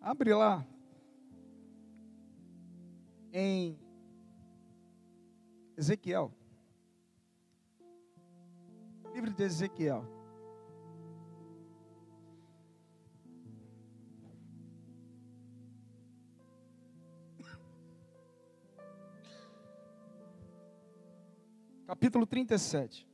Abre lá. Em Ezequiel. Livro de Ezequiel. Capítulo 37.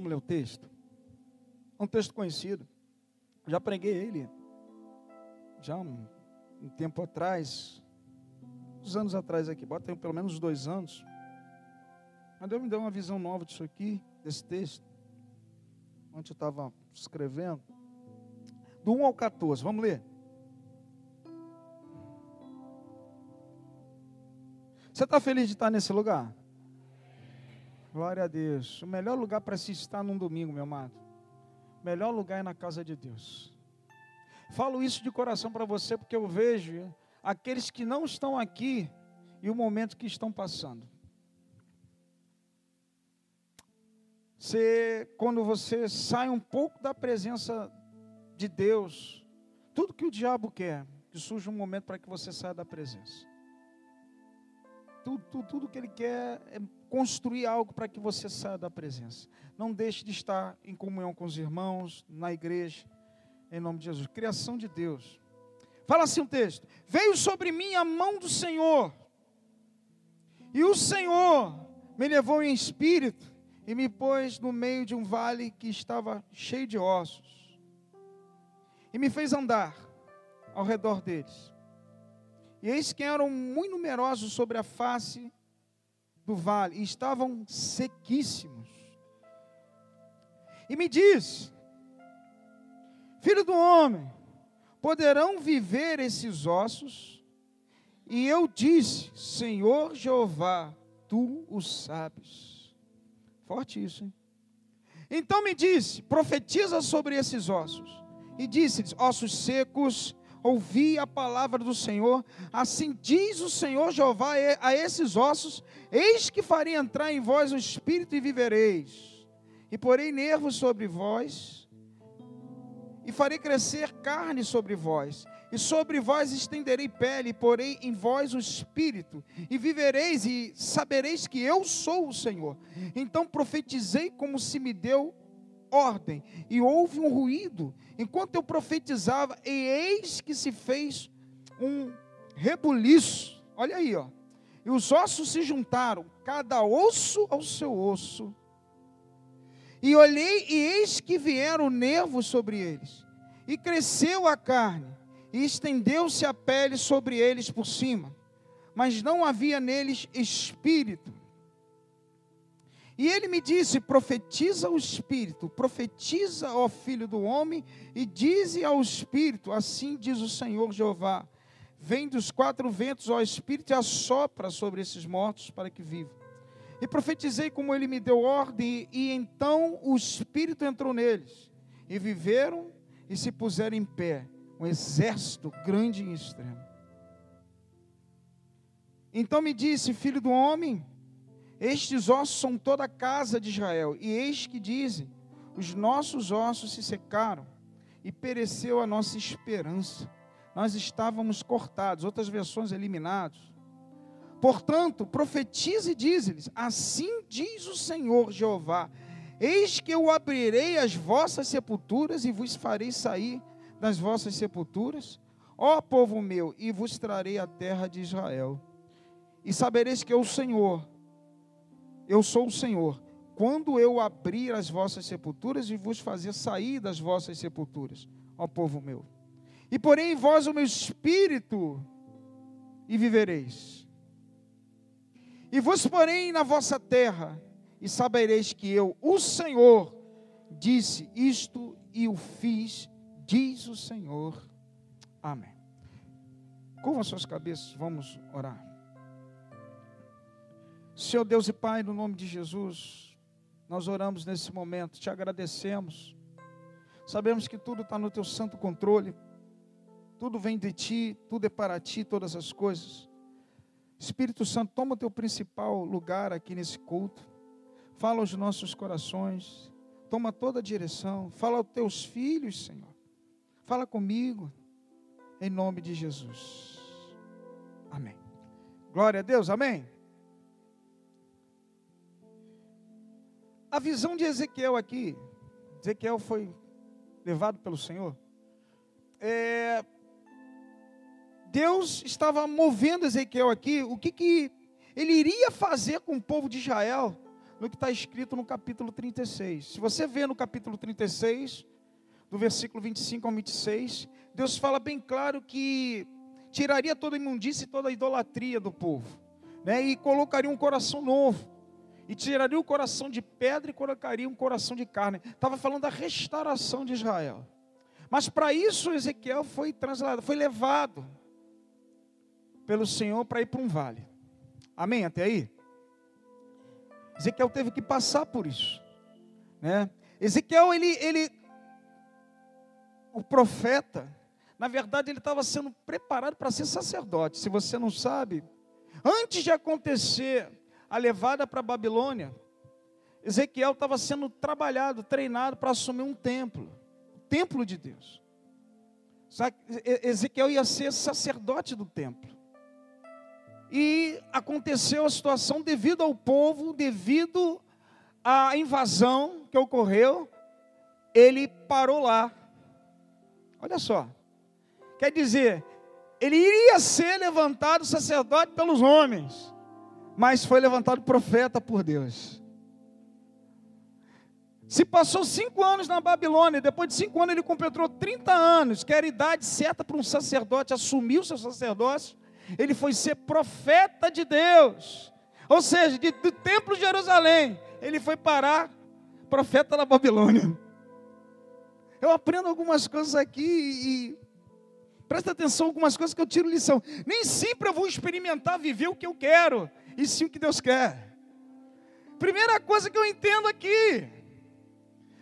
Vamos ler o texto? É um texto conhecido. Já preguei ele. Já um, um tempo atrás. Uns anos atrás aqui. Bota pelo menos dois anos. Mas Deus me deu uma visão nova disso aqui, desse texto. Onde eu estava escrevendo. Do 1 ao 14. Vamos ler. Você está feliz de estar nesse lugar? Glória a Deus. O melhor lugar para se estar num domingo, meu amado. O melhor lugar é na casa de Deus. Falo isso de coração para você porque eu vejo aqueles que não estão aqui e o momento que estão passando. Você, quando você sai um pouco da presença de Deus, tudo que o diabo quer, que surja um momento para que você saia da presença. Tudo, tudo, tudo que ele quer é construir algo para que você saia da presença. Não deixe de estar em comunhão com os irmãos, na igreja, em nome de Jesus. Criação de Deus. Fala assim o um texto: Veio sobre mim a mão do Senhor, e o Senhor me levou em espírito e me pôs no meio de um vale que estava cheio de ossos, e me fez andar ao redor deles. E eis que eram muito numerosos sobre a face do vale e estavam sequíssimos. E me diz: Filho do homem, poderão viver esses ossos? E eu disse: Senhor Jeová, tu o sabes. Forte isso, hein? Então me disse: Profetiza sobre esses ossos. E disse-lhes: Ossos secos, ouvi a palavra do Senhor, assim diz o Senhor Jeová a esses ossos: Eis que farei entrar em vós o espírito e vivereis, e porei nervos sobre vós, e farei crescer carne sobre vós, e sobre vós estenderei pele, e porei em vós o espírito, e vivereis, e sabereis que eu sou o Senhor. Então profetizei como se me deu ordem, e houve um ruído, enquanto eu profetizava, e eis que se fez um rebuliço. Olha aí, ó. E os ossos se juntaram, cada osso ao seu osso. E olhei, e eis que vieram nervos sobre eles. E cresceu a carne, e estendeu-se a pele sobre eles por cima. Mas não havia neles espírito. E ele me disse: profetiza o Espírito, profetiza ao Filho do Homem, e dize ao Espírito: assim diz o Senhor Jeová: vem dos quatro ventos ao Espírito e assopra sobre esses mortos para que vivam. E profetizei como ele me deu ordem, e então o Espírito entrou neles, e viveram e se puseram em pé, um exército grande e extremo. Então me disse: Filho do homem, estes ossos são toda a casa de Israel. E eis que dizem: os nossos ossos se secaram e pereceu a nossa esperança. Nós estávamos cortados, outras versões eliminados. Portanto, profetize e diz-lhes: Assim diz o Senhor Jeová: Eis que eu abrirei as vossas sepulturas e vos farei sair das vossas sepulturas, ó povo meu, e vos trarei a terra de Israel. E sabereis que eu, o Senhor, eu sou o Senhor, quando eu abrir as vossas sepulturas e vos fazer sair das vossas sepulturas, ó povo meu. E porém em vós o meu espírito, e vivereis. E vos porém na vossa terra, e sabereis que eu, o Senhor, disse isto e o fiz, diz o Senhor. Amém. Curva suas cabeças, vamos orar. Senhor Deus e Pai, no nome de Jesus, nós oramos nesse momento, te agradecemos. Sabemos que tudo está no teu santo controle, tudo vem de ti, tudo é para ti, todas as coisas. Espírito Santo, toma o teu principal lugar aqui nesse culto, fala aos nossos corações, toma toda a direção, fala aos teus filhos, Senhor, fala comigo, em nome de Jesus. Amém. Glória a Deus, amém. A visão de Ezequiel aqui, Ezequiel foi levado pelo Senhor. É, Deus estava movendo Ezequiel aqui, o que, que ele iria fazer com o povo de Israel, no que está escrito no capítulo 36. Se você vê no capítulo 36, do versículo 25 ao 26, Deus fala bem claro que tiraria toda a imundícia e toda a idolatria do povo, né? e colocaria um coração novo e tiraria o coração de pedra e colocaria um coração de carne. Estava falando da restauração de Israel. Mas para isso Ezequiel foi trasladado, foi levado pelo Senhor para ir para um vale. Amém? Até aí? Ezequiel teve que passar por isso. Né? Ezequiel, ele, ele, o profeta, na verdade, ele estava sendo preparado para ser sacerdote. Se você não sabe, antes de acontecer a levada para a Babilônia, Ezequiel estava sendo trabalhado, treinado para assumir um templo, o templo de Deus. Ezequiel ia ser sacerdote do templo. E aconteceu a situação devido ao povo, devido à invasão que ocorreu, ele parou lá. Olha só. Quer dizer, ele iria ser levantado sacerdote pelos homens mas foi levantado profeta por Deus. Se passou cinco anos na Babilônia, depois de cinco anos ele completou 30 anos, que era a idade certa para um sacerdote assumir o seu sacerdócio, ele foi ser profeta de Deus. Ou seja, de, do templo de Jerusalém, ele foi parar profeta na Babilônia. Eu aprendo algumas coisas aqui e presta atenção algumas coisas que eu tiro lição. Nem sempre eu vou experimentar viver o que eu quero e sim o que Deus quer. Primeira coisa que eu entendo aqui,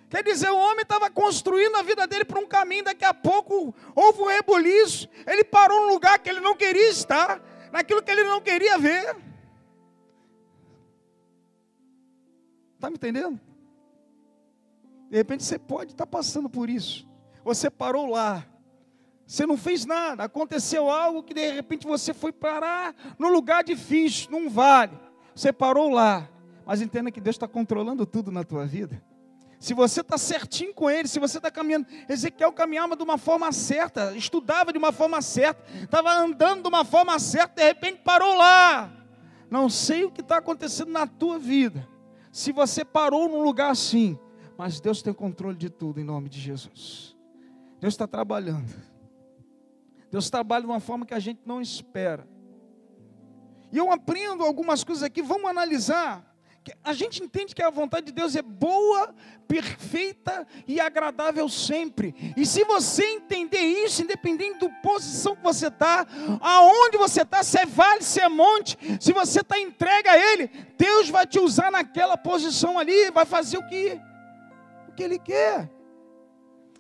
quer dizer, o homem estava construindo a vida dele para um caminho, daqui a pouco houve um rebuliço, ele parou num lugar que ele não queria estar, naquilo que ele não queria ver. Está me entendendo? De repente você pode estar tá passando por isso. Você parou lá, você não fez nada, aconteceu algo que de repente você foi parar num lugar difícil, num vale. Você parou lá, mas entenda que Deus está controlando tudo na tua vida. Se você está certinho com Ele, se você está caminhando, Ezequiel caminhava de uma forma certa, estudava de uma forma certa, estava andando de uma forma certa, de repente parou lá. Não sei o que está acontecendo na tua vida. Se você parou num lugar assim, mas Deus tem controle de tudo em nome de Jesus. Deus está trabalhando. Deus trabalha de uma forma que a gente não espera. E eu aprendo algumas coisas aqui, vamos analisar. A gente entende que a vontade de Deus é boa, perfeita e agradável sempre. E se você entender isso, independente da posição que você está, aonde você está, se é vale, se é monte, se você está entregue a Ele, Deus vai te usar naquela posição ali, vai fazer o que, o que Ele quer.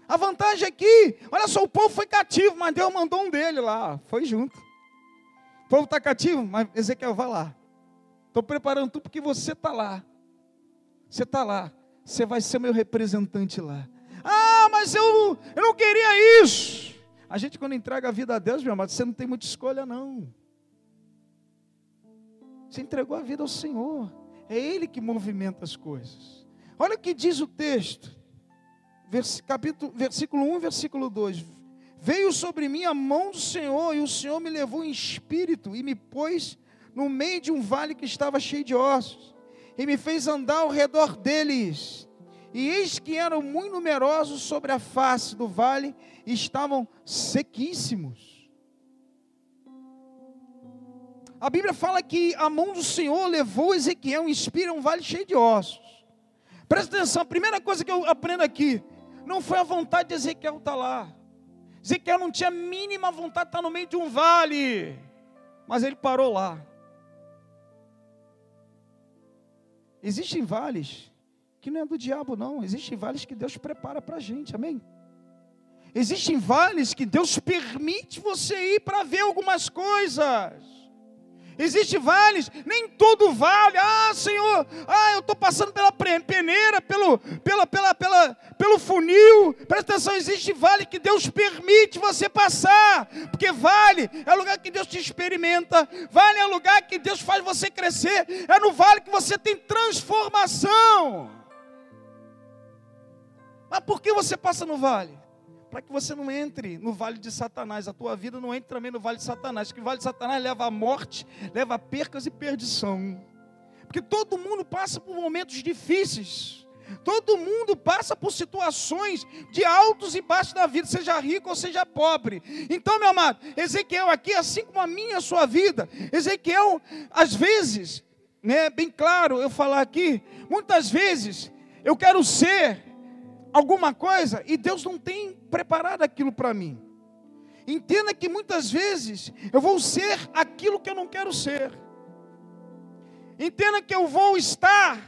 A vantagem aqui, é olha só, o povo foi cativo, mas Deus mandou um dele lá, foi junto. O povo está cativo, mas Ezequiel, vai lá. Estou preparando tudo porque você está lá. Você está lá. Você vai ser meu representante lá. Ah, mas eu, eu não queria isso. A gente, quando entrega a vida a Deus, meu amado, você não tem muita escolha, não. Você entregou a vida ao Senhor. É Ele que movimenta as coisas. Olha o que diz o texto capítulo, versículo 1, versículo 2. Veio sobre mim a mão do Senhor, e o Senhor me levou em espírito e me pôs no meio de um vale que estava cheio de ossos, e me fez andar ao redor deles. E eis que eram muito numerosos sobre a face do vale, e estavam sequíssimos. A Bíblia fala que a mão do Senhor levou Ezequiel em espírito a um vale cheio de ossos. Presta atenção, a primeira coisa que eu aprendo aqui, não foi a vontade de Ezequiel estar lá. Ezequiel não tinha a mínima vontade de estar no meio de um vale. Mas ele parou lá. existem vales que não é do diabo, não. Existem vales que Deus prepara para a gente, amém? Existem vales que Deus permite você ir para ver algumas coisas. Existem vales, nem todo vale. Ah, Senhor, ah, eu estou passando pela peneira, pelo, pela, pela, pela, pelo funil. Presta atenção, existe vale que Deus permite você passar. Porque vale é lugar que Deus te experimenta. Vale é lugar que Deus faz você crescer. É no vale que você tem transformação. Mas por que você passa no vale? Para que você não entre no vale de Satanás, a tua vida não entre também no vale de Satanás, que o vale de Satanás leva à morte, leva a percas e perdição. Porque todo mundo passa por momentos difíceis. Todo mundo passa por situações de altos e baixos da vida, seja rico ou seja pobre. Então, meu amado, Ezequiel aqui, assim como a minha a sua vida, Ezequiel, às vezes, né, bem claro eu falar aqui, muitas vezes eu quero ser alguma coisa e Deus não tem preparado aquilo para mim. Entenda que muitas vezes eu vou ser aquilo que eu não quero ser. Entenda que eu vou estar,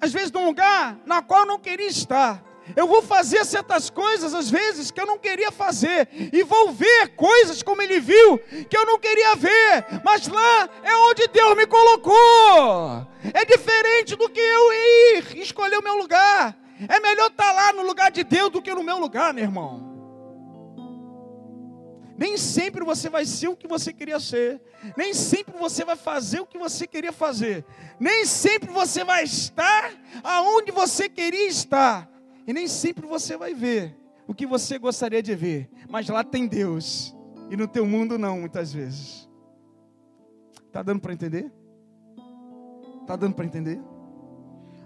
às vezes, num lugar na qual eu não queria estar. Eu vou fazer certas coisas, às vezes, que eu não queria fazer. E vou ver coisas como ele viu, que eu não queria ver. Mas lá é onde Deus me colocou. É diferente do que eu ir escolher o meu lugar. É melhor estar tá lá no lugar de Deus do que no meu lugar, meu irmão. Nem sempre você vai ser o que você queria ser. Nem sempre você vai fazer o que você queria fazer. Nem sempre você vai estar aonde você queria estar. E nem sempre você vai ver o que você gostaria de ver. Mas lá tem Deus. E no teu mundo não, muitas vezes. Está dando para entender? Está dando para entender?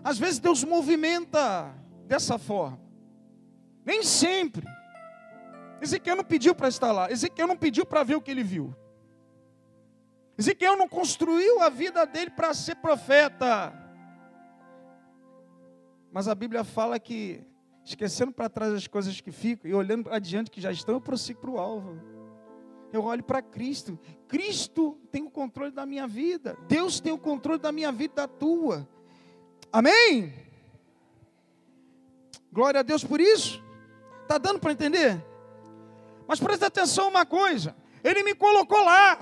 Às vezes Deus movimenta dessa forma. Nem sempre. Ezequiel não pediu para estar lá. Ezequiel não pediu para ver o que ele viu. Ezequiel não construiu a vida dele para ser profeta. Mas a Bíblia fala que, esquecendo para trás as coisas que ficam e olhando adiante que já estão, eu prossigo para o alvo. Eu olho para Cristo. Cristo tem o controle da minha vida. Deus tem o controle da minha vida e da tua. Amém? Glória a Deus por isso. Está dando para entender? Mas presta atenção uma coisa: Ele me colocou lá,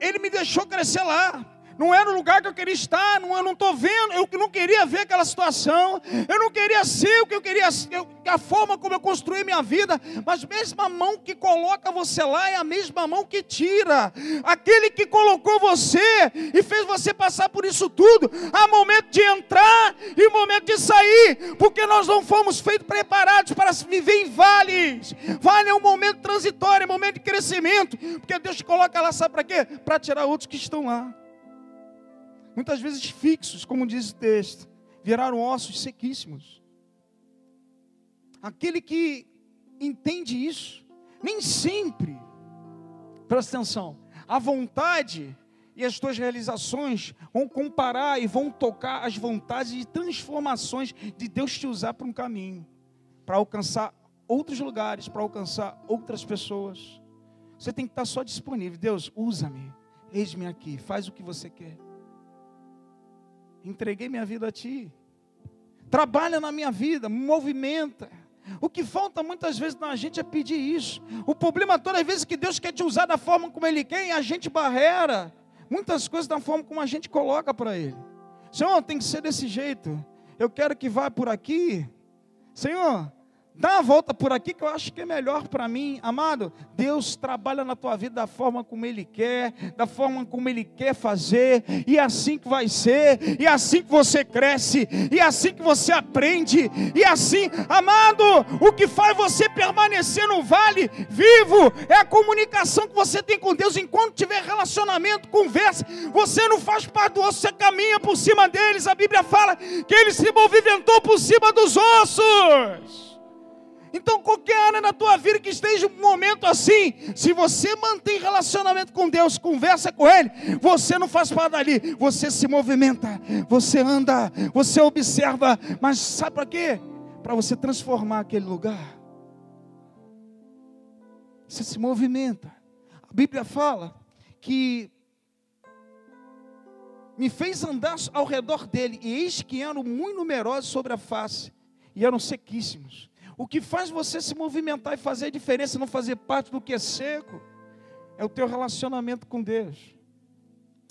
Ele me deixou crescer lá não era o lugar que eu queria estar, não, eu não estou vendo, eu não queria ver aquela situação, eu não queria ser o que eu queria ser, a forma como eu construí minha vida, mas a mesma mão que coloca você lá é a mesma mão que tira, aquele que colocou você e fez você passar por isso tudo, há momento de entrar e momento de sair, porque nós não fomos feitos preparados para viver em vales, vale é um momento transitório, é um momento de crescimento, porque Deus te coloca lá, sabe para quê? Para tirar outros que estão lá muitas vezes fixos, como diz o texto, viraram ossos sequíssimos. Aquele que entende isso, nem sempre, presta atenção, a vontade e as tuas realizações vão comparar e vão tocar as vontades e transformações de Deus te usar para um caminho, para alcançar outros lugares, para alcançar outras pessoas. Você tem que estar só disponível. Deus, usa-me, eis-me aqui, faz o que você quer. Entreguei minha vida a Ti. Trabalha na minha vida, movimenta. O que falta muitas vezes na gente é pedir isso. O problema todas as vezes que Deus quer te usar da forma como Ele quer e a gente barreira muitas coisas da forma como a gente coloca para Ele. Senhor, tem que ser desse jeito. Eu quero que vá por aqui. Senhor, Dá a volta por aqui que eu acho que é melhor para mim, amado. Deus trabalha na tua vida da forma como Ele quer, da forma como Ele quer fazer, e é assim que vai ser, e é assim que você cresce, e é assim que você aprende, e é assim, amado, o que faz você permanecer no vale vivo é a comunicação que você tem com Deus. Enquanto tiver relacionamento, conversa, você não faz parte do osso, você caminha por cima deles. A Bíblia fala que Ele se movimentou por cima dos ossos. Então, qualquer área na tua vida que esteja um momento assim, se você mantém relacionamento com Deus, conversa com Ele, você não faz parte dali, você se movimenta, você anda, você observa, mas sabe para quê? Para você transformar aquele lugar. Você se movimenta. A Bíblia fala que me fez andar ao redor dele, e eis que eram muito numerosos sobre a face, e eram sequíssimos. O que faz você se movimentar e fazer a diferença, não fazer parte do que é seco, é o teu relacionamento com Deus.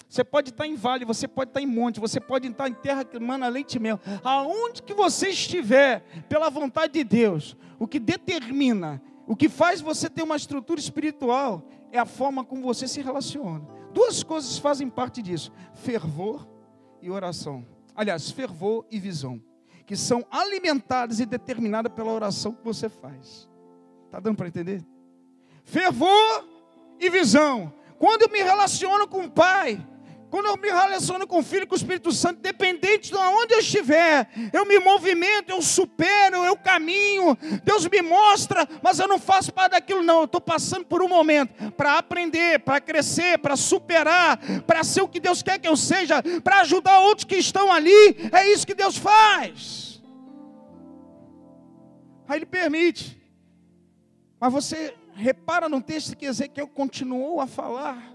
Você pode estar em vale, você pode estar em monte, você pode estar em terra que emana leite e mel. Aonde que você estiver, pela vontade de Deus, o que determina, o que faz você ter uma estrutura espiritual, é a forma como você se relaciona. Duas coisas fazem parte disso: fervor e oração. Aliás, fervor e visão, que são alimentadas e determinadas pela oração que você faz. Está dando para entender? Fervor e visão. Quando eu me relaciono com o Pai, quando eu me relaciono com o Filho com o Espírito Santo, dependente de onde eu estiver, eu me movimento, eu supero, eu caminho, Deus me mostra, mas eu não faço parte daquilo, não. Eu estou passando por um momento para aprender, para crescer, para superar, para ser o que Deus quer que eu seja, para ajudar outros que estão ali. É isso que Deus faz. Aí Ele permite. Mas você repara no texto que Ezequiel continuou a falar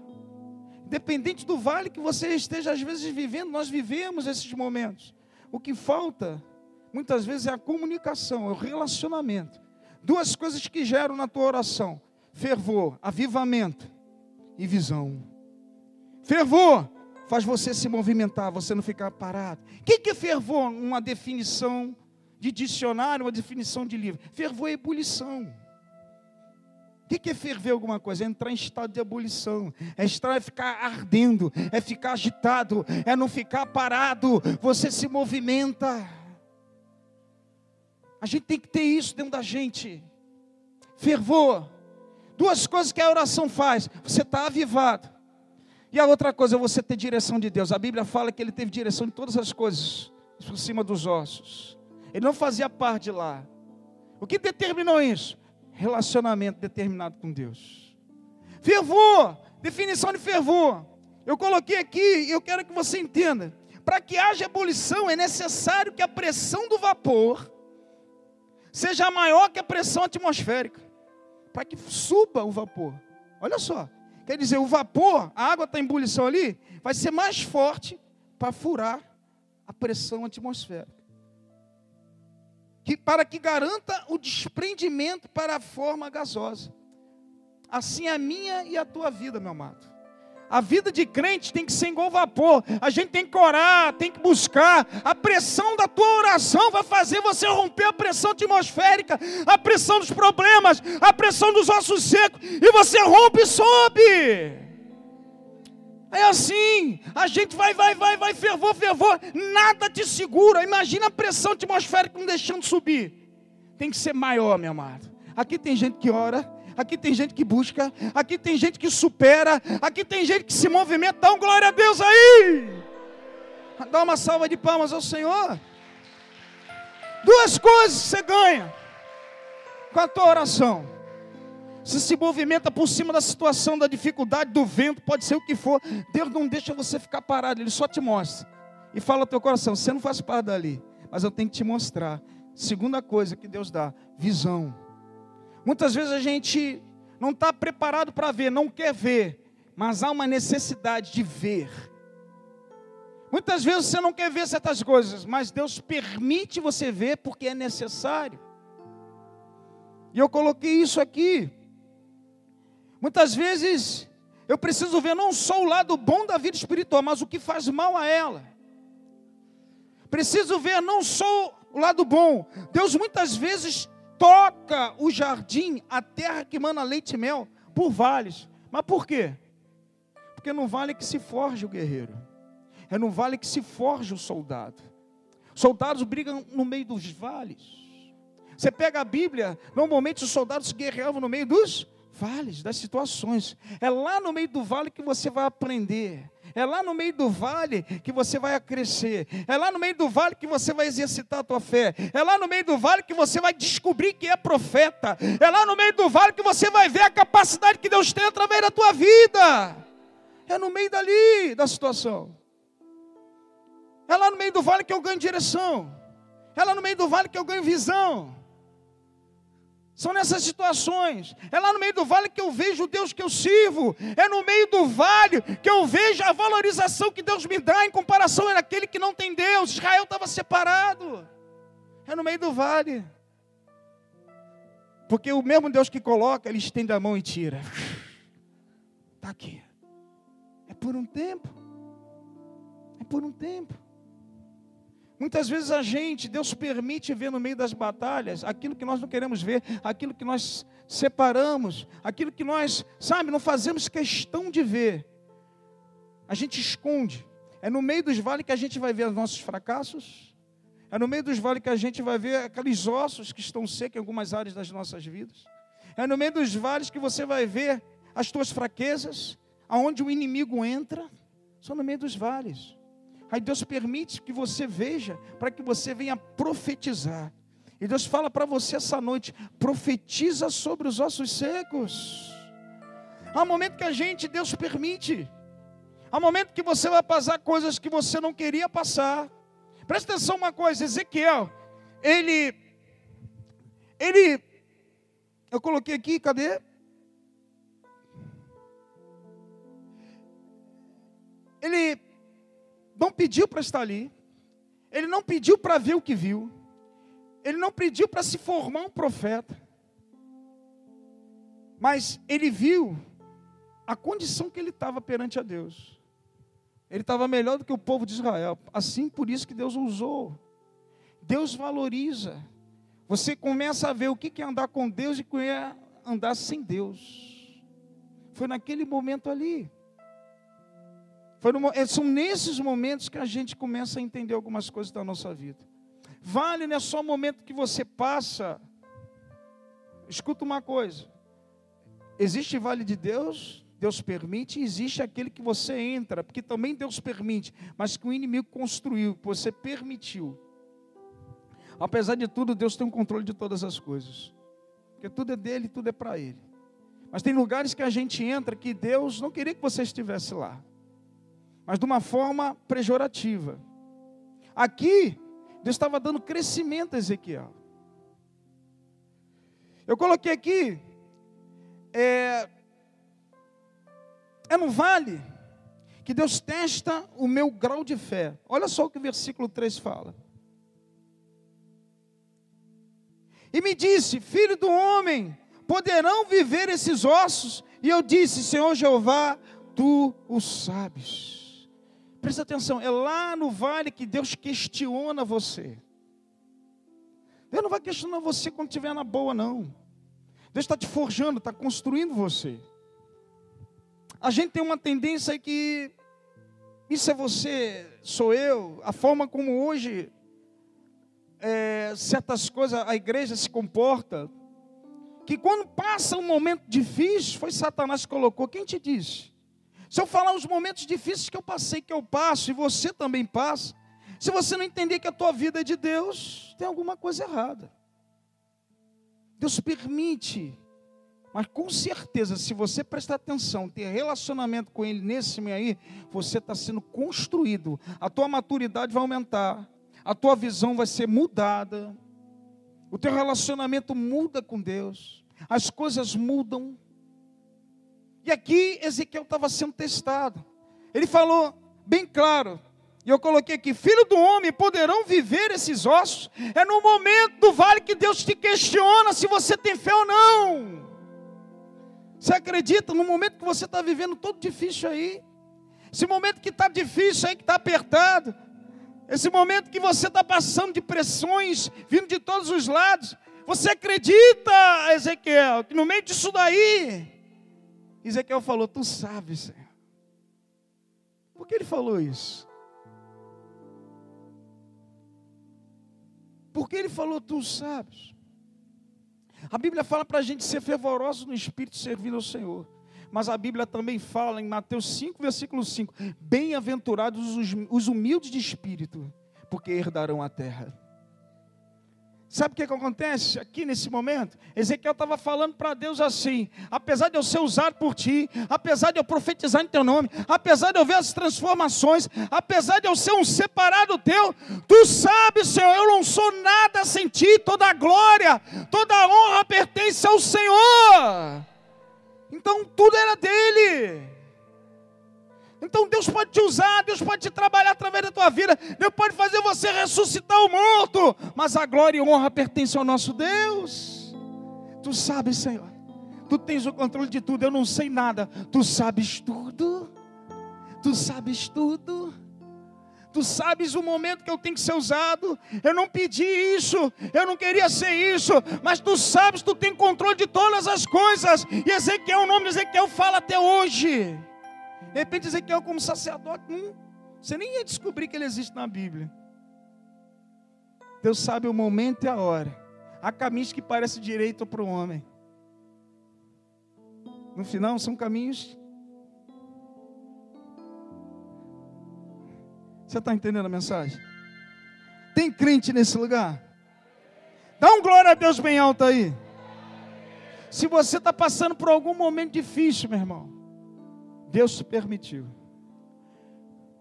Dependente do vale que você esteja às vezes vivendo, nós vivemos esses momentos. O que falta, muitas vezes, é a comunicação, é o relacionamento. Duas coisas que geram na tua oração: fervor, avivamento e visão. Fervor faz você se movimentar, você não ficar parado. O que é fervor? Uma definição de dicionário, uma definição de livro. Fervor é ebulição. O que é ferver alguma coisa? É entrar em estado de ebulição, é estar, é ficar ardendo, é ficar agitado, é não ficar parado, você se movimenta. A gente tem que ter isso dentro da gente. Fervor. Duas coisas que a oração faz: você está avivado. E a outra coisa é você ter direção de Deus. A Bíblia fala que ele teve direção de todas as coisas, por cima dos ossos. Ele não fazia parte lá. O que determinou isso? Relacionamento determinado com Deus. Fervor, definição de fervor. Eu coloquei aqui e eu quero que você entenda. Para que haja ebulição é necessário que a pressão do vapor seja maior que a pressão atmosférica. Para que suba o vapor. Olha só. Quer dizer, o vapor, a água está em ebulição ali, vai ser mais forte para furar a pressão atmosférica que, para que garanta o desprendimento para a forma gasosa. Assim é a minha e a tua vida, meu amado. A vida de crente tem que ser igual vapor. A gente tem que orar, tem que buscar. A pressão da tua oração vai fazer você romper a pressão atmosférica, a pressão dos problemas, a pressão dos ossos secos, e você rompe e sobe. É assim, a gente vai, vai, vai, vai, fervor, fervor, nada te segura. Imagina a pressão atmosférica não deixando subir. Tem que ser maior, meu amado. Aqui tem gente que ora, aqui tem gente que busca, aqui tem gente que supera, aqui tem gente que se movimenta. Dá um glória a Deus aí. Dá uma salva de palmas ao Senhor. Duas coisas você ganha com a tua oração. Você se movimenta por cima da situação, da dificuldade, do vento, pode ser o que for. Deus não deixa você ficar parado, Ele só te mostra. E fala ao teu coração: você não faz parte dali, mas eu tenho que te mostrar. Segunda coisa que Deus dá: visão. Muitas vezes a gente não está preparado para ver, não quer ver, mas há uma necessidade de ver. Muitas vezes você não quer ver certas coisas, mas Deus permite você ver porque é necessário. E eu coloquei isso aqui Muitas vezes eu preciso ver não só o lado bom da vida espiritual, mas o que faz mal a ela. Preciso ver não só o lado bom. Deus muitas vezes toca o jardim, a terra que mana leite e mel, por vales. Mas por quê? Porque não vale que se forge o guerreiro. É no vale que se forge o soldado. Soldados brigam no meio dos vales. Você pega a Bíblia, normalmente os soldados guerreavam no meio dos vales, das situações. É lá no meio do vale que você vai aprender. É lá no meio do vale que você vai crescer. É lá no meio do vale que você vai exercitar a tua fé. É lá no meio do vale que você vai descobrir que é profeta. É lá no meio do vale que você vai ver a capacidade que Deus tem através da tua vida. É no meio dali da situação. É lá no meio do vale que eu ganho direção. É lá no meio do vale que eu ganho visão. São nessas situações. É lá no meio do vale que eu vejo o Deus que eu sirvo. É no meio do vale que eu vejo a valorização que Deus me dá em comparação àquele que não tem Deus. Israel estava separado. É no meio do vale. Porque o mesmo Deus que coloca, ele estende a mão e tira. Está aqui. É por um tempo. É por um tempo. Muitas vezes a gente, Deus permite ver no meio das batalhas aquilo que nós não queremos ver, aquilo que nós separamos, aquilo que nós, sabe, não fazemos questão de ver. A gente esconde. É no meio dos vales que a gente vai ver os nossos fracassos. É no meio dos vales que a gente vai ver aqueles ossos que estão secos em algumas áreas das nossas vidas. É no meio dos vales que você vai ver as tuas fraquezas, aonde o inimigo entra. São no meio dos vales. Aí Deus permite que você veja, para que você venha profetizar. E Deus fala para você essa noite: profetiza sobre os ossos secos. Há um momento que a gente, Deus permite. Há um momento que você vai passar coisas que você não queria passar. Presta atenção uma coisa, Ezequiel, ele, ele, eu coloquei aqui, cadê? Ele não pediu para estar ali, ele não pediu para ver o que viu, ele não pediu para se formar um profeta, mas ele viu a condição que ele estava perante a Deus. Ele estava melhor do que o povo de Israel. Assim, por isso que Deus usou. Deus valoriza. Você começa a ver o que é andar com Deus e o que é andar sem Deus. Foi naquele momento ali. É, são nesses momentos que a gente começa a entender algumas coisas da nossa vida. Vale não é só o momento que você passa. Escuta uma coisa. Existe vale de Deus, Deus permite, e existe aquele que você entra, porque também Deus permite, mas que o inimigo construiu, que você permitiu. Apesar de tudo, Deus tem o um controle de todas as coisas. Porque tudo é dele, tudo é para ele. Mas tem lugares que a gente entra que Deus não queria que você estivesse lá mas de uma forma pejorativa. Aqui, Deus estava dando crescimento a Ezequiel. Eu coloquei aqui, é, é no vale que Deus testa o meu grau de fé. Olha só o que o versículo 3 fala. E me disse, filho do homem, poderão viver esses ossos? E eu disse, Senhor Jeová, tu o sabes. Presta atenção, é lá no vale que Deus questiona você. Deus não vai questionar você quando estiver na boa, não. Deus está te forjando, está construindo você. A gente tem uma tendência que isso é você, sou eu, a forma como hoje é, certas coisas a igreja se comporta, que quando passa um momento difícil, foi Satanás que colocou, quem te disse? Se eu falar os momentos difíceis que eu passei, que eu passo, e você também passa, se você não entender que a tua vida é de Deus, tem alguma coisa errada. Deus permite, mas com certeza, se você prestar atenção, ter relacionamento com Ele nesse meio aí, você está sendo construído, a tua maturidade vai aumentar, a tua visão vai ser mudada, o teu relacionamento muda com Deus, as coisas mudam. E aqui Ezequiel estava sendo testado. Ele falou bem claro, e eu coloquei aqui: Filho do homem, poderão viver esses ossos? É no momento do vale que Deus te questiona se você tem fé ou não. Você acredita no momento que você está vivendo todo difícil aí? Esse momento que está difícil aí, que está apertado. Esse momento que você está passando de pressões vindo de todos os lados. Você acredita, Ezequiel, que no meio disso daí, Ezequiel falou: Tu sabes, Senhor. Por que ele falou isso? Por que ele falou: Tu sabes? A Bíblia fala para a gente ser fervoroso no espírito, servindo ao Senhor. Mas a Bíblia também fala em Mateus 5, versículo 5: Bem-aventurados os humildes de espírito, porque herdarão a terra. Sabe o que, que acontece aqui nesse momento? Ezequiel estava falando para Deus assim: apesar de eu ser usado por ti, apesar de eu profetizar em teu nome, apesar de eu ver as transformações, apesar de eu ser um separado teu, tu sabes, Senhor, eu não sou nada sem ti, toda a glória, toda a honra pertence ao Senhor. Então tudo era dele. Então Deus pode te usar, Deus pode te trabalhar através da tua vida, Deus pode fazer você ressuscitar o morto, mas a glória e honra pertencem ao nosso Deus. Tu sabes, Senhor, tu tens o controle de tudo, eu não sei nada, tu sabes tudo, tu sabes tudo. Tu sabes o momento que eu tenho que ser usado. Eu não pedi isso, eu não queria ser isso, mas tu sabes, tu tem controle de todas as coisas. E Ezequiel, o nome de Ezequiel fala até hoje. De repente, Ezequiel, como sacerdote, hum, você nem ia descobrir que ele existe na Bíblia. Deus sabe o momento e a hora. Há caminhos que parecem direito para o homem. No final, são caminhos. Você está entendendo a mensagem? Tem crente nesse lugar? Dá um glória a Deus bem alto aí. Se você está passando por algum momento difícil, meu irmão, Deus permitiu.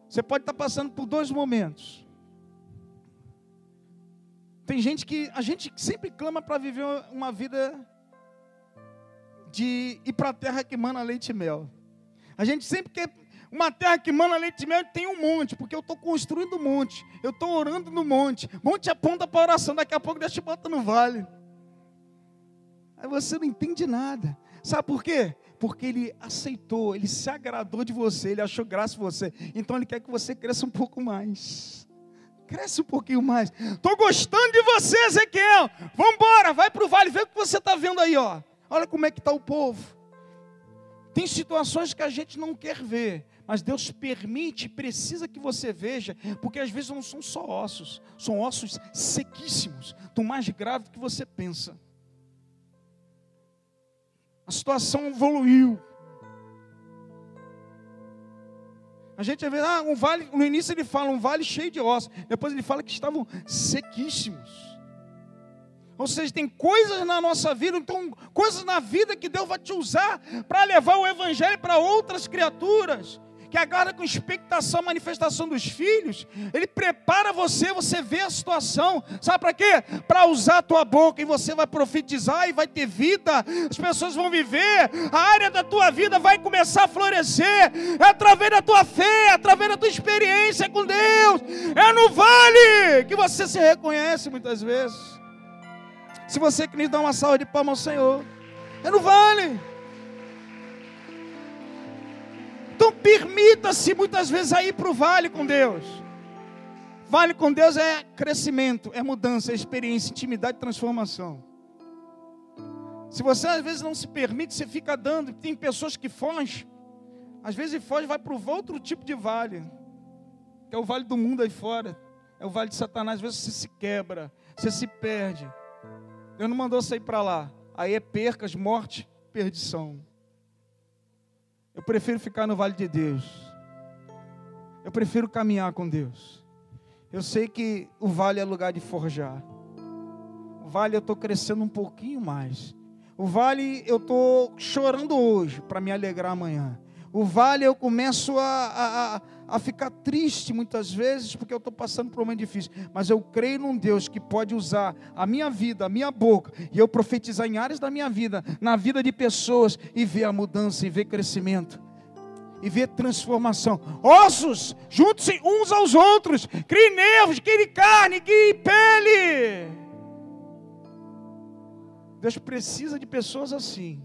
Você pode estar passando por dois momentos. Tem gente que a gente sempre clama para viver uma vida de ir para a terra que mana leite e mel. A gente sempre quer uma terra que mana leite e mel tem um monte, porque eu estou construindo um monte, eu estou orando no monte. Monte aponta para oração, daqui a pouco Deus te bota no vale. Aí você não entende nada. Sabe por quê? Porque ele aceitou, ele se agradou de você, ele achou graça em você. Então ele quer que você cresça um pouco mais. Cresce um pouquinho mais. Estou gostando de você, Ezequiel. Vamos embora, vai para o vale, vê o que você está vendo aí, ó. Olha como é que está o povo. Tem situações que a gente não quer ver, mas Deus permite, precisa que você veja, porque às vezes não são só ossos, são ossos sequíssimos, estão mais graves do que você pensa. A situação evoluiu. A gente vê, ah, um vale, no início ele fala um vale cheio de ossos, depois ele fala que estavam sequíssimos. Ou seja, tem coisas na nossa vida, então, coisas na vida que Deus vai te usar para levar o evangelho para outras criaturas que aguarda com expectação manifestação dos filhos, ele prepara você, você vê a situação, sabe para quê? Para usar a tua boca e você vai profetizar e vai ter vida, as pessoas vão viver, a área da tua vida vai começar a florescer, é através da tua fé, é através da tua experiência com Deus, é no vale que você se reconhece muitas vezes. Se você quer dar uma salva de palmas ao Senhor, é no vale. Então permita-se muitas vezes a ir para o vale com Deus. Vale com Deus é crescimento, é mudança, é experiência, intimidade, transformação. Se você às vezes não se permite, você fica dando. Tem pessoas que fogem, às vezes foge vai para outro tipo de vale, que é o vale do mundo aí fora, é o vale de Satanás. Às vezes você se quebra, você se perde. Deus não mandou você ir para lá. Aí é percas, morte, perdição. Eu prefiro ficar no vale de Deus. Eu prefiro caminhar com Deus. Eu sei que o vale é lugar de forjar. O vale eu estou crescendo um pouquinho mais. O vale eu estou chorando hoje para me alegrar amanhã. O vale eu começo a, a, a ficar triste muitas vezes porque eu estou passando por um momento difícil. Mas eu creio num Deus que pode usar a minha vida, a minha boca, e eu profetizar em áreas da minha vida, na vida de pessoas, e ver a mudança, e ver crescimento, e ver transformação. Ossos, juntem-se uns aos outros, criem nervos, criem carne, criem pele. Deus precisa de pessoas assim.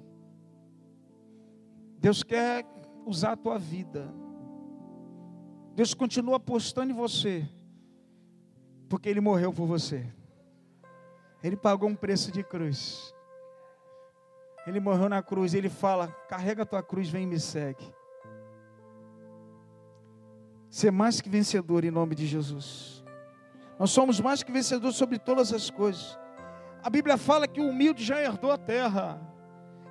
Deus quer usar a tua vida Deus continua apostando em você, porque Ele morreu por você. Ele pagou um preço de cruz. Ele morreu na cruz. Ele fala: carrega a tua cruz, vem e me segue. Ser mais que vencedor em nome de Jesus. Nós somos mais que vencedores sobre todas as coisas. A Bíblia fala que o humilde já herdou a terra.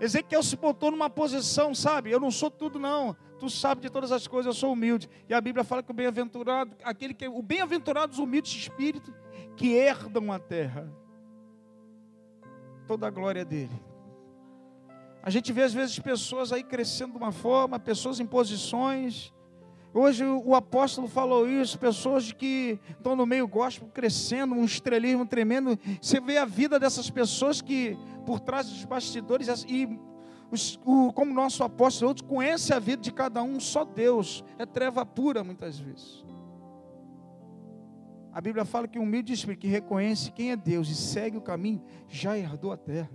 Ezequiel se botou numa posição, sabe? Eu não sou tudo, não tu sabes de todas as coisas, eu sou humilde. E a Bíblia fala que o bem-aventurado, aquele que o bem-aventurado os humildes de espírito, que herdam a terra. toda a glória dele. A gente vê às vezes pessoas aí crescendo de uma forma, pessoas em posições. Hoje o apóstolo falou isso, pessoas que estão no meio gospel crescendo, um estrelismo tremendo. Você vê a vida dessas pessoas que por trás dos bastidores e o, como nosso apóstolo outros conhece a vida de cada um, só Deus. É treva pura muitas vezes. A Bíblia fala que um humilde espírito que reconhece quem é Deus e segue o caminho, já herdou a terra.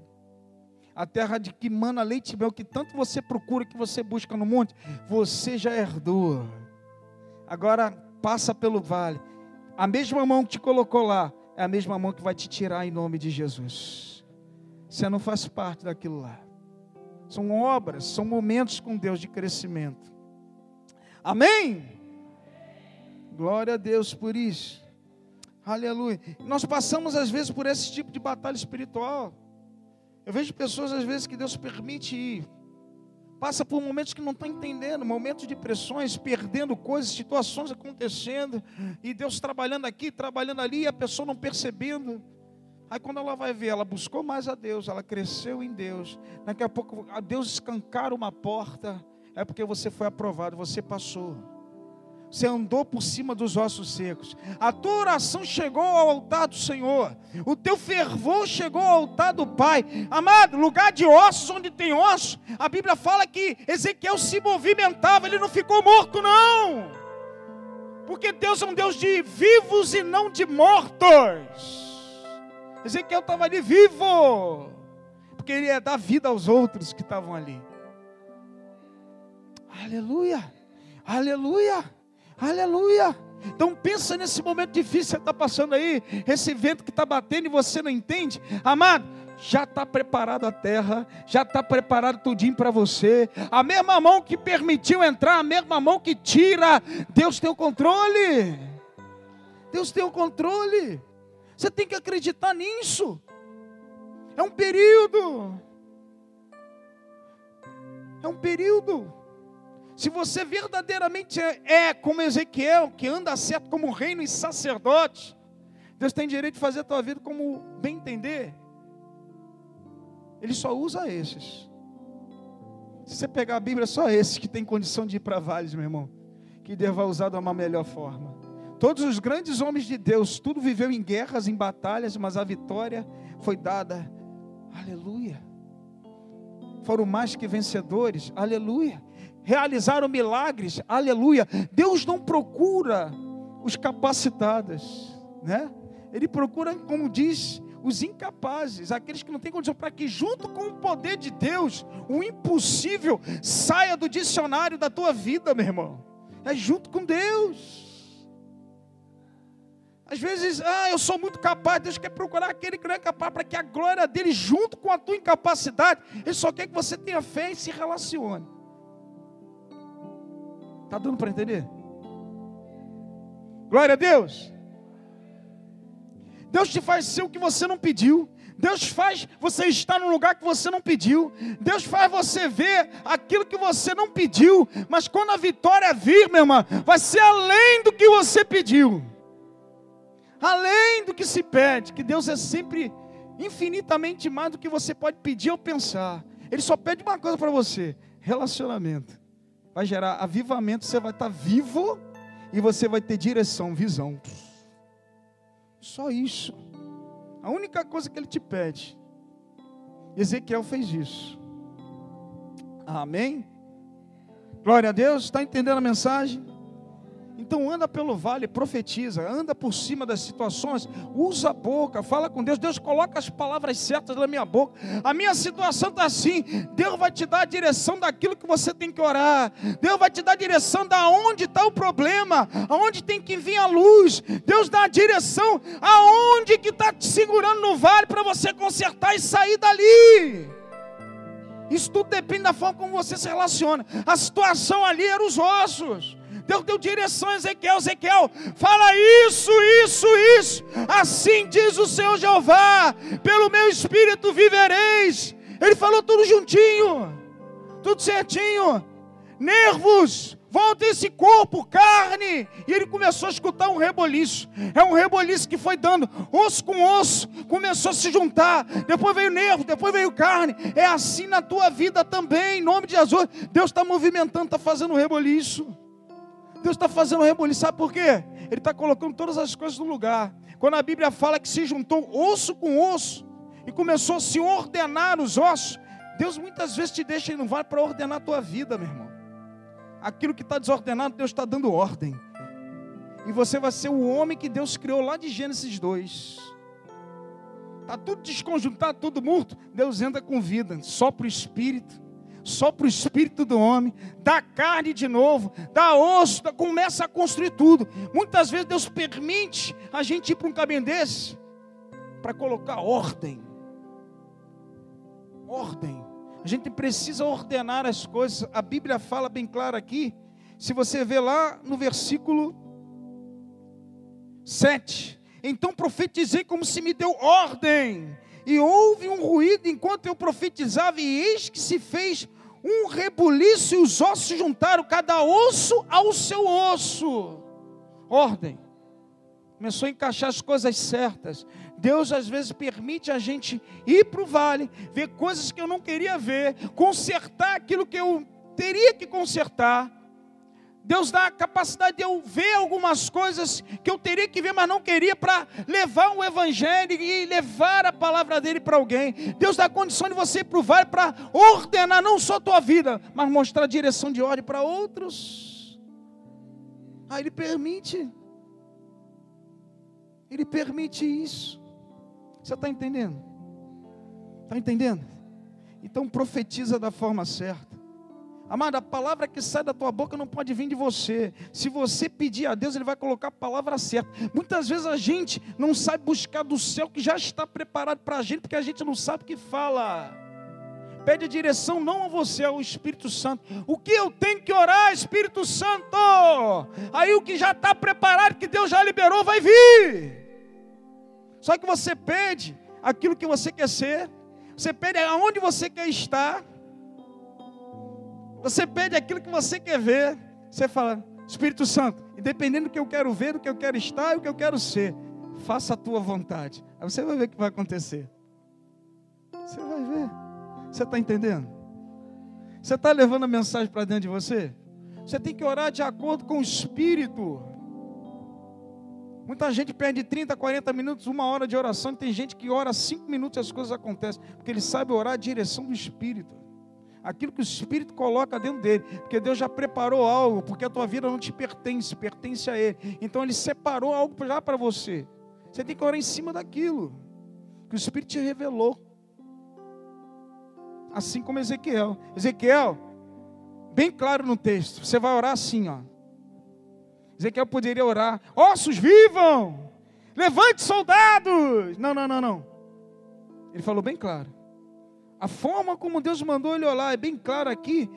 A terra de que mana leite e mel, que tanto você procura, que você busca no monte, você já herdou. Agora passa pelo vale. A mesma mão que te colocou lá, é a mesma mão que vai te tirar em nome de Jesus. Você não faz parte daquilo lá. São obras, são momentos com Deus de crescimento. Amém? Glória a Deus por isso. Aleluia. Nós passamos às vezes por esse tipo de batalha espiritual. Eu vejo pessoas às vezes que Deus permite ir. Passa por momentos que não estão entendendo, momentos de pressões, perdendo coisas, situações acontecendo, e Deus trabalhando aqui, trabalhando ali, e a pessoa não percebendo. Aí quando ela vai ver, ela buscou mais a Deus, ela cresceu em Deus. Daqui a pouco a Deus escancar uma porta, é porque você foi aprovado, você passou. Você andou por cima dos ossos secos. A tua oração chegou ao altar do Senhor. O teu fervor chegou ao altar do Pai. Amado, lugar de ossos onde tem ossos. A Bíblia fala que Ezequiel se movimentava, ele não ficou morto, não. Porque Deus é um Deus de vivos e não de mortos. Ezequiel estava ali vivo. Porque ele ia dar vida aos outros que estavam ali. Aleluia. Aleluia. Aleluia. Então pensa nesse momento difícil que está passando aí, esse vento que está batendo e você não entende. Amado, já está preparado a terra, já está preparado tudinho para você. A mesma mão que permitiu entrar, a mesma mão que tira. Deus tem o controle. Deus tem o controle. Você tem que acreditar nisso. É um período. É um período. Se você verdadeiramente é, é como Ezequiel, que anda certo como reino e sacerdote, Deus tem direito de fazer a tua vida como bem entender. Ele só usa esses. Se você pegar a Bíblia, é só esses que tem condição de ir para vales, meu irmão. Que Deus vai usar de uma melhor forma. Todos os grandes homens de Deus, tudo viveu em guerras, em batalhas, mas a vitória foi dada. Aleluia. Foram mais que vencedores. Aleluia realizaram milagres, aleluia. Deus não procura os capacitados, né? Ele procura, como diz, os incapazes, aqueles que não têm condição, para que junto com o poder de Deus, o impossível saia do dicionário da tua vida, meu irmão. É junto com Deus. Às vezes, ah, eu sou muito capaz, Deus quer procurar aquele que não é capaz, para que a glória dele, junto com a tua incapacidade, Ele só quer que você tenha fé e se relacione. Está dando para entender? Glória a Deus. Deus te faz ser o que você não pediu. Deus faz você estar num lugar que você não pediu. Deus faz você ver aquilo que você não pediu. Mas quando a vitória vir, meu irmão, vai ser além do que você pediu. Além do que se pede. Que Deus é sempre infinitamente mais do que você pode pedir ou pensar. Ele só pede uma coisa para você: relacionamento vai gerar avivamento, você vai estar vivo e você vai ter direção, visão. Só isso. A única coisa que ele te pede. Ezequiel fez isso. Amém? Glória a Deus. Está entendendo a mensagem? Então anda pelo vale, profetiza, anda por cima das situações, usa a boca, fala com Deus, Deus coloca as palavras certas na minha boca. A minha situação está assim, Deus vai te dar a direção daquilo que você tem que orar. Deus vai te dar a direção da onde está o problema, aonde tem que vir a luz. Deus dá a direção aonde que está te segurando no vale para você consertar e sair dali. Isso tudo depende da forma como você se relaciona. A situação ali era os ossos. Deus deu direção a Ezequiel, Ezequiel, fala isso, isso, isso. Assim diz o Senhor Jeová: pelo meu espírito vivereis. Ele falou tudo juntinho, tudo certinho. nervos, volta esse corpo, carne. E ele começou a escutar um reboliço. É um reboliço que foi dando osso com osso, começou a se juntar. Depois veio nervo, depois veio carne. É assim na tua vida também, em nome de Jesus. Deus está movimentando, está fazendo um reboliço. Deus está fazendo um reboliço, sabe por quê? Ele está colocando todas as coisas no lugar. Quando a Bíblia fala que se juntou osso com osso e começou a se ordenar os ossos, Deus muitas vezes te deixa e não vai para ordenar a tua vida, meu irmão. Aquilo que está desordenado, Deus está dando ordem. E você vai ser o homem que Deus criou lá de Gênesis 2. Está tudo desconjuntado, tudo morto. Deus entra com vida, só para o espírito só para o espírito do homem, dá carne de novo, dá osso, começa a construir tudo. Muitas vezes Deus permite a gente ir para um caminho desse para colocar ordem. Ordem. A gente precisa ordenar as coisas. A Bíblia fala bem claro aqui. Se você vê lá no versículo 7. Então profetizei como se me deu ordem. E houve um ruído enquanto eu profetizava, e eis que se fez um rebuliço e os ossos juntaram, cada osso ao seu osso. Ordem. Começou a encaixar as coisas certas. Deus às vezes permite a gente ir para o vale, ver coisas que eu não queria ver, consertar aquilo que eu teria que consertar, Deus dá a capacidade de eu ver algumas coisas que eu teria que ver, mas não queria, para levar o Evangelho e levar a palavra dele para alguém. Deus dá a condição de você provar para ordenar não só a tua vida, mas mostrar a direção de ordem para outros. Aí Ele permite. Ele permite isso. Você está entendendo? Está entendendo? Então profetiza da forma certa. Amado, a palavra que sai da tua boca não pode vir de você. Se você pedir a Deus, Ele vai colocar a palavra certa. Muitas vezes a gente não sabe buscar do céu que já está preparado para a gente, porque a gente não sabe o que fala. Pede a direção não a você, ao Espírito Santo. O que eu tenho que orar, Espírito Santo? Aí o que já está preparado, que Deus já liberou, vai vir. Só que você pede aquilo que você quer ser, você pede aonde você quer estar. Você pede aquilo que você quer ver. Você fala, Espírito Santo, independente do que eu quero ver, do que eu quero estar e do que eu quero ser, faça a tua vontade. Aí você vai ver o que vai acontecer. Você vai ver. Você está entendendo? Você está levando a mensagem para dentro de você? Você tem que orar de acordo com o Espírito. Muita gente perde 30, 40 minutos, uma hora de oração, tem gente que ora 5 minutos e as coisas acontecem, porque ele sabe orar a direção do Espírito aquilo que o Espírito coloca dentro dele, porque Deus já preparou algo, porque a tua vida não te pertence, pertence a Ele. Então Ele separou algo já para você. Você tem que orar em cima daquilo que o Espírito te revelou. Assim como Ezequiel. Ezequiel, bem claro no texto, você vai orar assim, ó. Ezequiel poderia orar: ossos vivam, levante soldados. Não, não, não, não. Ele falou bem claro. A forma como Deus mandou ele olhar é bem claro aqui.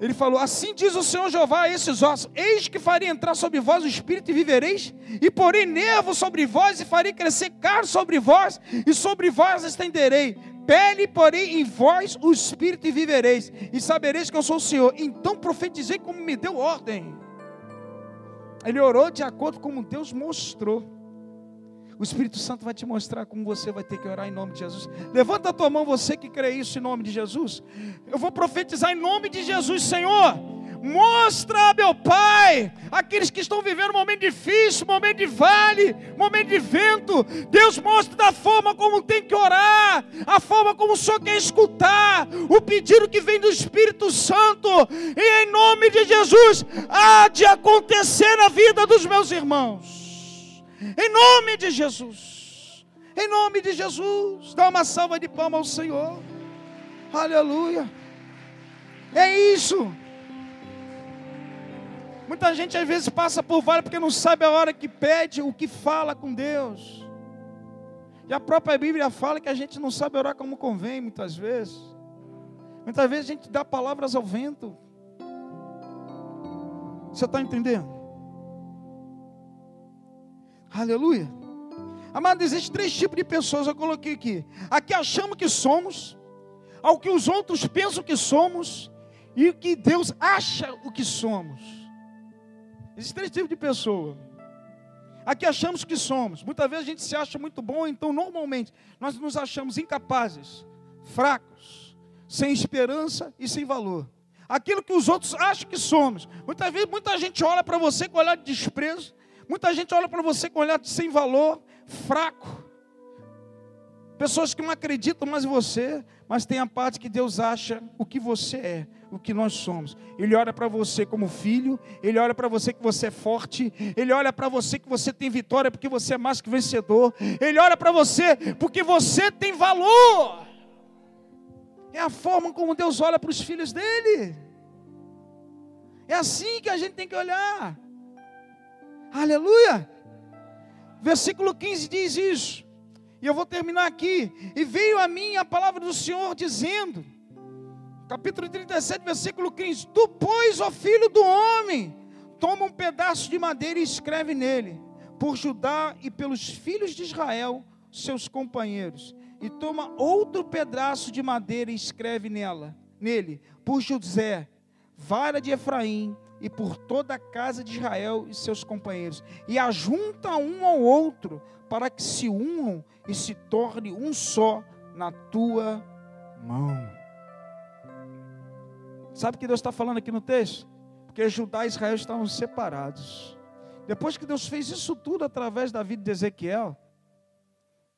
Ele falou: Assim diz o Senhor Jeová a esses ossos: Eis que farei entrar sobre vós o espírito e vivereis, e porei nervo sobre vós, e farei crescer carne sobre vós, e sobre vós estenderei. Pele, porém, em vós o espírito e vivereis, e sabereis que eu sou o Senhor. Então profetizei como me deu ordem. Ele orou de acordo com como Deus mostrou. O Espírito Santo vai te mostrar como você vai ter que orar em nome de Jesus. Levanta a tua mão, você que crê isso em nome de Jesus. Eu vou profetizar em nome de Jesus, Senhor. Mostra, meu Pai, aqueles que estão vivendo um momento difícil, momento de vale, momento de vento. Deus mostra da forma como tem que orar, a forma como o Senhor quer escutar, o pedido que vem do Espírito Santo. E em nome de Jesus, há de acontecer na vida dos meus irmãos. Em nome de Jesus. Em nome de Jesus. Dá uma salva de palmas ao Senhor. Aleluia. É isso. Muita gente às vezes passa por vale porque não sabe a hora que pede, o que fala com Deus. E a própria Bíblia fala que a gente não sabe orar como convém, muitas vezes. Muitas vezes a gente dá palavras ao vento. Você está entendendo? Aleluia. Amado, existem três tipos de pessoas, eu coloquei aqui. Aqui achamos que somos, ao que os outros pensam que somos, e o que Deus acha o que somos. Existem três tipos de pessoa. A que achamos que somos. Muitas vezes a gente se acha muito bom, então normalmente nós nos achamos incapazes, fracos, sem esperança e sem valor. Aquilo que os outros acham que somos. Muitas vezes muita gente olha para você com olhar de desprezo, muita gente olha para você com olhar sem valor, fraco. Pessoas que não acreditam mais em você, mas tem a parte que Deus acha o que você é, o que nós somos. Ele olha para você como filho, ele olha para você que você é forte, ele olha para você que você tem vitória porque você é mais que vencedor. Ele olha para você porque você tem valor. É a forma como Deus olha para os filhos dele. É assim que a gente tem que olhar. Aleluia. Versículo 15 diz isso. E eu vou terminar aqui. E veio a mim a palavra do Senhor dizendo, capítulo 37, versículo 15: Tu, pois, ó filho do homem, toma um pedaço de madeira e escreve nele, por Judá e pelos filhos de Israel, seus companheiros. E toma outro pedaço de madeira e escreve nela, nele, por José, vara de Efraim, e por toda a casa de Israel e seus companheiros, e ajunta um ao outro, para que se unam e se torne um só na tua mão. Sabe o que Deus está falando aqui no texto? Porque Judá e Israel estavam separados. Depois que Deus fez isso tudo através da vida de Ezequiel,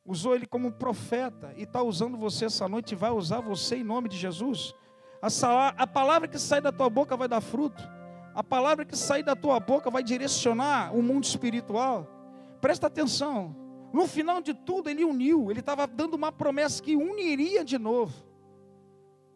usou ele como profeta e está usando você essa noite e vai usar você em nome de Jesus. A, palavra que sai da tua boca vai dar fruto. A palavra que sai da tua boca vai direcionar o mundo espiritual. Presta atenção. No final de tudo, ele uniu. Ele estava dando uma promessa que uniria de novo.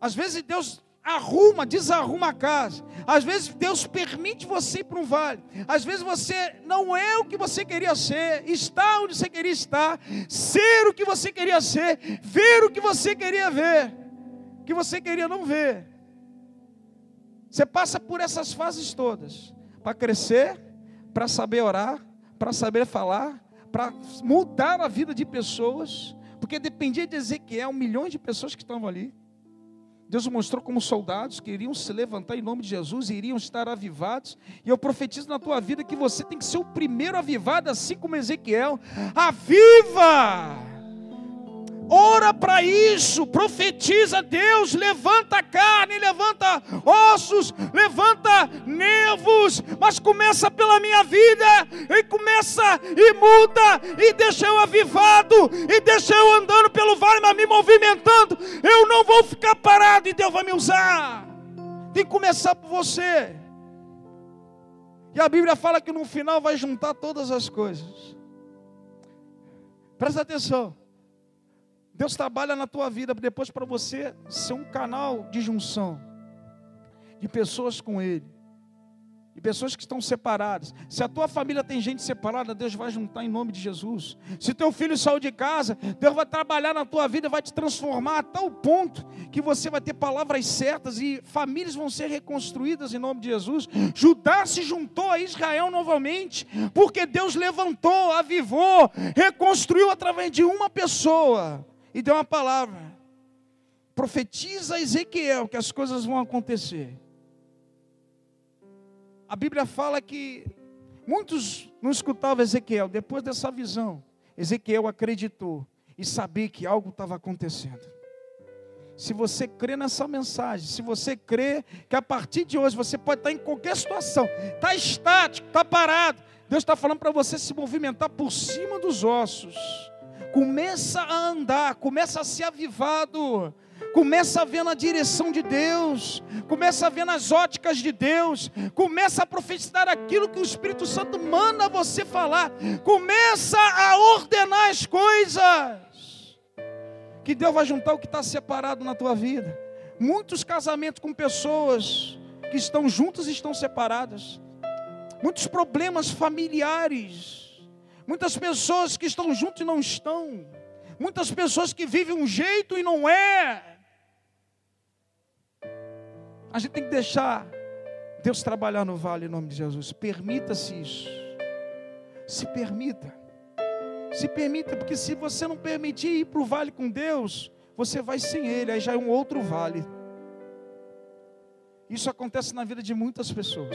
Às vezes Deus arruma, desarruma a casa. Às vezes Deus permite você ir para um vale. Às vezes você não é o que você queria ser, está onde você queria estar, ser o que você queria ser, ver o que você queria ver, que você queria não ver. Você passa por essas fases todas para crescer, para saber orar, para saber falar, para mudar a vida de pessoas, porque dependia de Ezequiel, milhões de pessoas que estavam ali. Deus mostrou como soldados que iriam se levantar em nome de Jesus e iriam estar avivados. E eu profetizo na tua vida que você tem que ser o primeiro avivado, assim como Ezequiel. Aviva! Ora para isso, profetiza Deus, levanta carne, levanta ossos, levanta nervos, mas começa pela minha vida, e começa e muda, e deixa eu avivado, e deixa eu andando pelo vale, mas me movimentando, eu não vou ficar parado e Deus vai me usar. Tem que começar por você. E a Bíblia fala que no final vai juntar todas as coisas. Presta atenção. Deus trabalha na tua vida depois para você ser um canal de junção de pessoas com Ele, de pessoas que estão separadas. Se a tua família tem gente separada, Deus vai juntar em nome de Jesus. Se teu filho saiu de casa, Deus vai trabalhar na tua vida, vai te transformar a tal ponto que você vai ter palavras certas e famílias vão ser reconstruídas em nome de Jesus. Judá se juntou a Israel novamente, porque Deus levantou, avivou, reconstruiu através de uma pessoa e deu uma palavra. Profetiza Ezequiel que as coisas vão acontecer. A Bíblia fala que muitos não escutavam Ezequiel. Depois dessa visão, Ezequiel acreditou e sabia que algo estava acontecendo. Se você crê nessa mensagem, se você crê que a partir de hoje você pode estar em qualquer situação, está estático, está parado, Deus está falando para você se movimentar por cima dos ossos começa a andar, começa a ser avivado, começa a ver na direção de Deus, começa a ver nas óticas de Deus, começa a profetizar aquilo que o Espírito Santo manda você falar, começa a ordenar as coisas, que Deus vai juntar o que está separado na tua vida. Muitos casamentos com pessoas que estão juntas e estão separadas, muitos problemas familiares, Muitas pessoas que estão juntos e não estão. Muitas pessoas que vivem um jeito e não é. A gente tem que deixar Deus trabalhar no vale em nome de Jesus. Permita-se isso. Se permita. Se permita, porque se você não permitir ir para o vale com Deus, você vai sem Ele, aí já é um outro vale. Isso acontece na vida de muitas pessoas.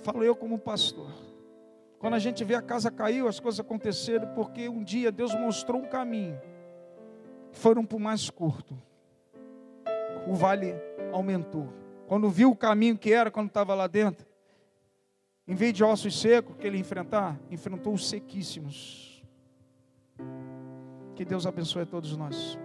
Falo eu como pastor. Quando a gente vê a casa caiu, as coisas aconteceram porque um dia Deus mostrou um caminho. Foram o mais curto. O vale aumentou. Quando viu o caminho que era quando estava lá dentro, em vez de ossos secos que ele enfrentar, enfrentou os sequíssimos. Que Deus abençoe a todos nós.